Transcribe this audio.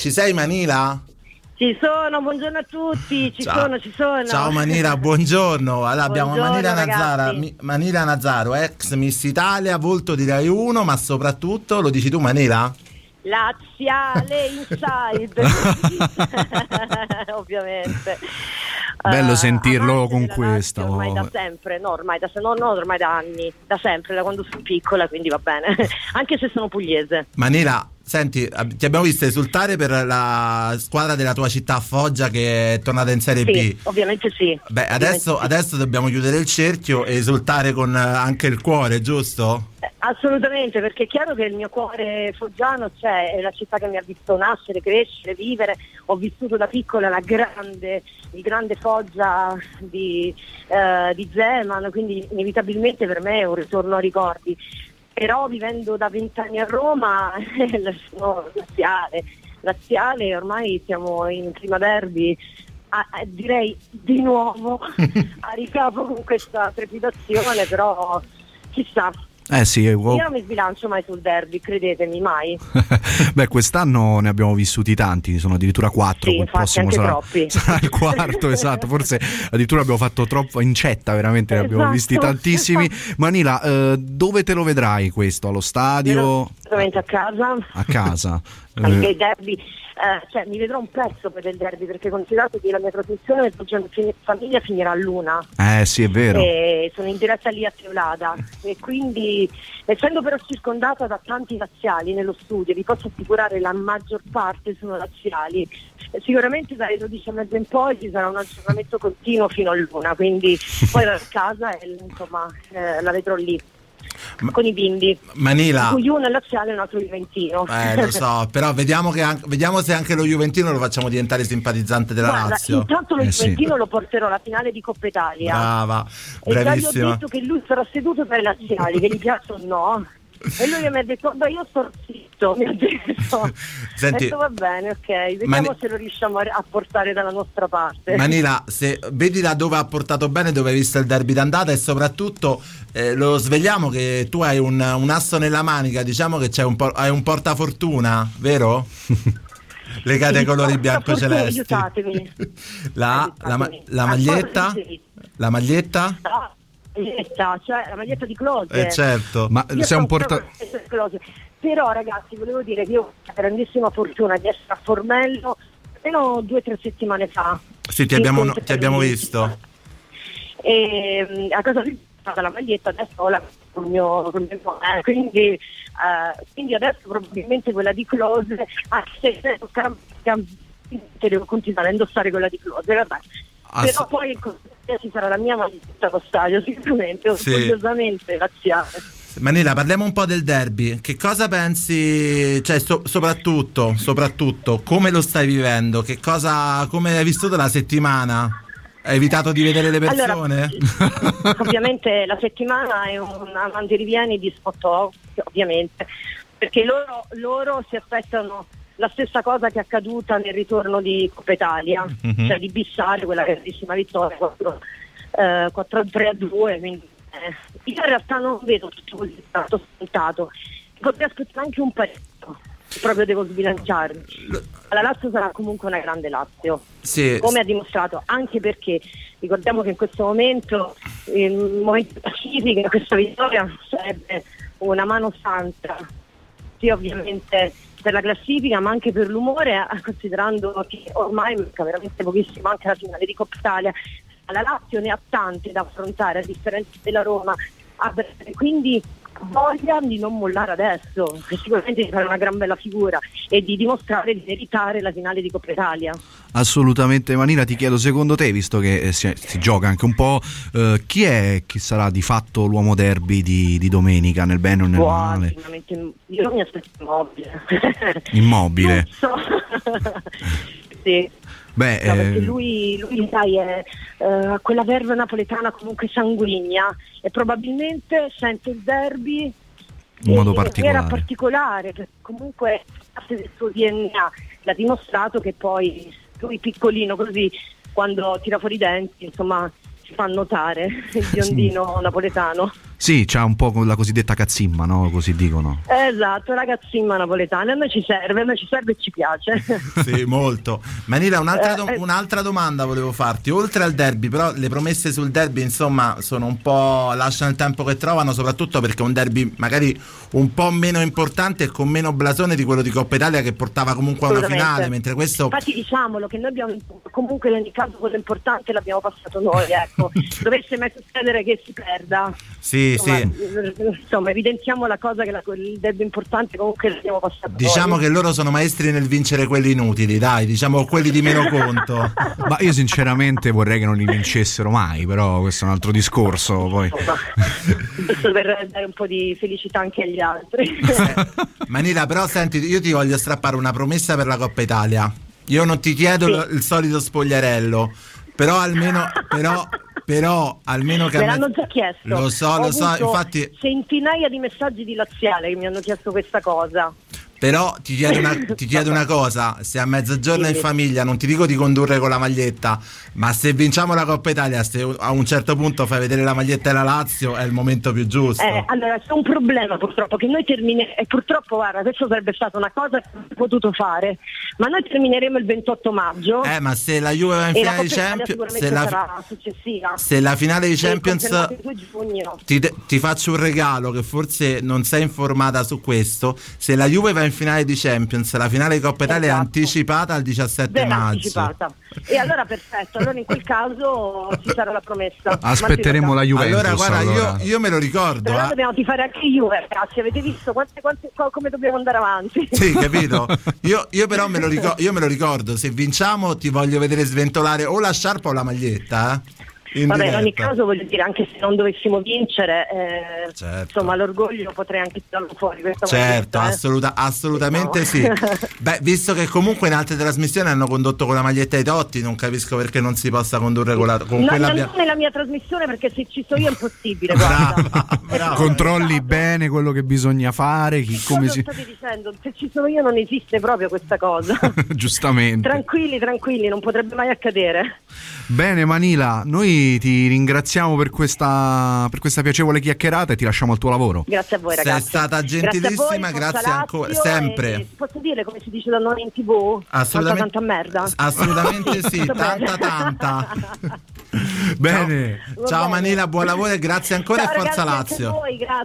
ci sei Manila? Ci sono, buongiorno a tutti, ci Ciao. sono, ci sono. Ciao Manila, buongiorno. Allora abbiamo Buongiorno, Manila ragazzi. Nazzara, Manila Nazzaro, ex Miss Italia, volto di Rai 1, ma soprattutto, lo dici tu Manila? Laziale inside, ovviamente. Bello Eh, sentirlo con questa, Lazio Ormai oh. da sempre, no, ormai da, no, no, ormai da anni, da sempre, da quando sono piccola, quindi va bene. Anche se sono pugliese. Manila, senti, ti abbiamo visto esultare per la squadra della tua città Foggia che è tornata in Serie B. Sì, ovviamente sì. Beh, adesso, Ovviamente sì. adesso dobbiamo chiudere il cerchio e esultare con eh, anche il cuore, giusto? Eh, Assolutamente, perché è chiaro che il mio cuore foggiano c'è, è la città che mi ha visto nascere, crescere, vivere. Ho vissuto da piccola la grande, il grande Foggia di, eh, di Zeman, quindi inevitabilmente per me è un ritorno a ricordi. Però vivendo da vent'anni a Roma sono laziale, laziale, ormai siamo in prima derby. a- a- direi di nuovo a ricapo con questa trepidazione, però chissà, Eh sì, eh, wow. io non mi sbilancio mai sul derby, credetemi, mai. Beh, quest'anno ne abbiamo vissuti tanti, sono addirittura quattro. Sì, il prossimo anche sarà, sarà il quarto, esatto. Forse addirittura abbiamo fatto troppo incetta, veramente ne abbiamo Esatto. visti tantissimi. Manila, eh, dove te lo vedrai questo? Allo stadio? Assolutamente a casa. A casa? Anche Eh, i derby, eh, cioè mi vedrò un pezzo per il derby perché considerate che la mia trasmissione Famiglia finirà a luna eh sì, è vero. e sono in diretta lì a Teolada e quindi essendo però circondata da tanti laziali nello studio vi posso assicurare la maggior parte sono laziali. Eh, sicuramente dalle 12 e mezza in poi ci sarà un aggiornamento continuo fino a luna quindi poi vado a casa e insomma eh, la vedrò lì Ma- con i bimbi Manila. di cui uno è laziale e un altro juventino Eh, lo so, però vediamo, che anche- vediamo se anche lo Juventino lo facciamo diventare simpatizzante della Guarda, Lazio. intanto lo Eh sì. Juventino lo porterò alla finale di Coppa Italia Brava, e già gli ho bravissima. detto che lui sarà seduto tra i laziali, che gli piacciono o no. E lui mi ha detto, beh io sto zitto, mi ha detto. Senti- detto, va bene, ok, vediamo Mani- se lo riusciamo a, portare dalla nostra parte. Manila, se vedi da dove ha portato bene, dove hai visto il derby d'andata e soprattutto eh, lo svegliamo che tu hai un, un asso nella manica, diciamo che c'è un po', hai un portafortuna, vero? Legate ai Sì, colori porta fortuna, bianco-celesti. aiutatemi. La, la la Ah, maglietta? sì. La maglietta? La maglietta, cioè la maglietta di Close. Eh certo. Ma Io sei un porta... Però ragazzi, volevo dire che io ho la grandissima fortuna di essere a Formello almeno due o tre settimane fa. Sì, ti abbiamo, Incontri ti abbiamo visto. E mm, a casa di stata la maglietta, adesso ho la col mio, col mio eh, quindi, eh, quindi adesso probabilmente quella di Close, anche se tocca- devo continuare a indossare quella di Close, vabbè. Ass- Però poi ci sarà la mia maglietta allo stadio, sicuramente, Sì. orgogliosamente laziale. Manila, parliamo un po' del derby. Che cosa pensi, cioè so- soprattutto, soprattutto, come lo stai vivendo? Che cosa, come hai vissuto la settimana? Hai evitato di vedere le persone? Allora, ovviamente la settimana è una mandirivieni di spot ovviamente, perché loro, loro si aspettano la stessa cosa che è accaduta nel ritorno di Coppa Italia, Mhm. cioè di bissare quella grandissima vittoria 4, eh, 4-3 a 2. Quindi, eh, io in realtà non vedo tutto così tanto scontato, potrei aspettare anche un pareggio, proprio devo sbilanciarmi. La Lazio sarà comunque una grande Lazio sì, come ha dimostrato, anche perché ricordiamo che in questo momento, il momento di classifica, questa vittoria sarebbe una mano santa, sì ovviamente per la classifica ma anche per l'umore, eh, considerando che ormai manca veramente pochissimo anche la finale di Coppa Italia. La Lazio ne ha tante da affrontare a differenza della Roma, quindi voglia di non mollare adesso, che sicuramente di fare una gran bella figura e di dimostrare di meritare la finale di Coppa Italia. Assolutamente Manila, ti chiedo secondo te, visto che eh, si, si gioca anche un po', eh, chi è chi sarà di fatto l'uomo derby di, di domenica, nel bene o nel Wow, male? io mi aspetto immobile. Immobile. So. sì. Beh, No, perché eh, lui, lui sai, è eh, quella verve napoletana comunque sanguigna e probabilmente sente il derby In modo particolare. maniera particolare, perché comunque parte del suo DNA l'ha dimostrato che poi lui piccolino così quando tira fuori i denti insomma si fa notare il biondino napoletano. Sì, c'ha un po' la cosiddetta cazzimma, no? Così dicono. Esatto, la cazzimma napoletana, a noi ci serve, a noi ci serve e ci piace. sì, molto. Manila, un'altra, do- un'altra, domanda volevo farti. Oltre al derby, però le promesse sul derby, insomma, sono un po' lasciano il tempo che trovano, soprattutto perché è un derby magari un po' meno importante e con meno blasone di quello di Coppa Italia che portava comunque a una finale, mentre questo... Infatti diciamolo che noi abbiamo comunque in ogni caso quello importante l'abbiamo passato noi, ecco. Dovesse mai succedere che si perda. Sì, insomma, sì. insomma, evidenziamo la cosa che la, il derby importante comunque l'abbiamo passato Diciamo noi. che loro sono maestri nel vincere quelli inutili, dai, diciamo quelli di meno conto. Ma io sinceramente vorrei che non li vincessero mai, però questo è un altro discorso. Poi. Giusto per dare un po' di felicità anche agli altri. Manila, però senti, io ti voglio strappare una promessa per la Coppa Italia. Io non ti chiedo sì. il solito spogliarello, però almeno, però, però almeno che me l'hanno già chiesto. Lo so Ho lo so infatti centinaia di messaggi di laziale che mi hanno chiesto questa cosa. Però ti chiedo, una, ti chiedo una, cosa, se a mezzogiorno in famiglia, non ti dico di condurre con la maglietta, ma se vinciamo la Coppa Italia, se a un certo punto fai vedere la maglietta della Lazio, è il momento più giusto. Eh, allora c'è un problema purtroppo, che noi termineremo, e purtroppo guarda, questo sarebbe stata una cosa che avremmo potuto fare, ma noi termineremo il 28 maggio. Eh, ma se la Juve va in finale di Champions, se la, se la finale di Champions, ti, ti faccio un regalo che forse non sei informata su questo, se la Juve va in finale di Champions, la finale di Coppa Italia esatto. è anticipata al 17 Beh, maggio. Anticipata. E allora perfetto, allora in quel caso ci sarà la promessa. Aspetteremo la Juventus. Allora guarda, allora. Io, io, me lo ricordo. Però eh. dobbiamo tifare anche Juve, ragazzi, avete visto quante, quante, come dobbiamo andare avanti? Sì, capito? Io, io però me lo, ricordo, io me lo ricordo, se vinciamo ti voglio vedere sventolare o la sciarpa o la maglietta. Eh? In Vabbè, diretta. in ogni caso voglio dire, anche se non dovessimo vincere, eh, certo. insomma, l'orgoglio potrei anche tirarlo fuori. certo, maglietta, assoluta, eh. assolutamente no. sì. Beh, visto che comunque in altre trasmissioni hanno condotto con la maglietta ai Totti, non capisco perché non si possa condurre con, la, con no, quella. Non nella mia trasmissione, perché se ci sono io è impossibile. brava, brava. Controlli bene quello che bisogna fare. Chi, come si... state dicendo, se ci sono io non esiste proprio questa cosa. Giustamente. Tranquilli, tranquilli, non potrebbe mai accadere. Bene, Manila, noi ti ringraziamo per questa, per questa, piacevole chiacchierata e ti lasciamo al tuo lavoro. Grazie a voi, ragazzi. Sei stata gentilissima, grazie, grazie ancora. Sempre. posso dire come si dice da noi in tv? Assolutamente. Tanta, merda. Assolutamente sì, tanta, tanta. Bene. Ciao, Ciao Manila, buon lavoro e grazie ancora Ciao, e forza ragazzi, Lazio. Voi, grazie.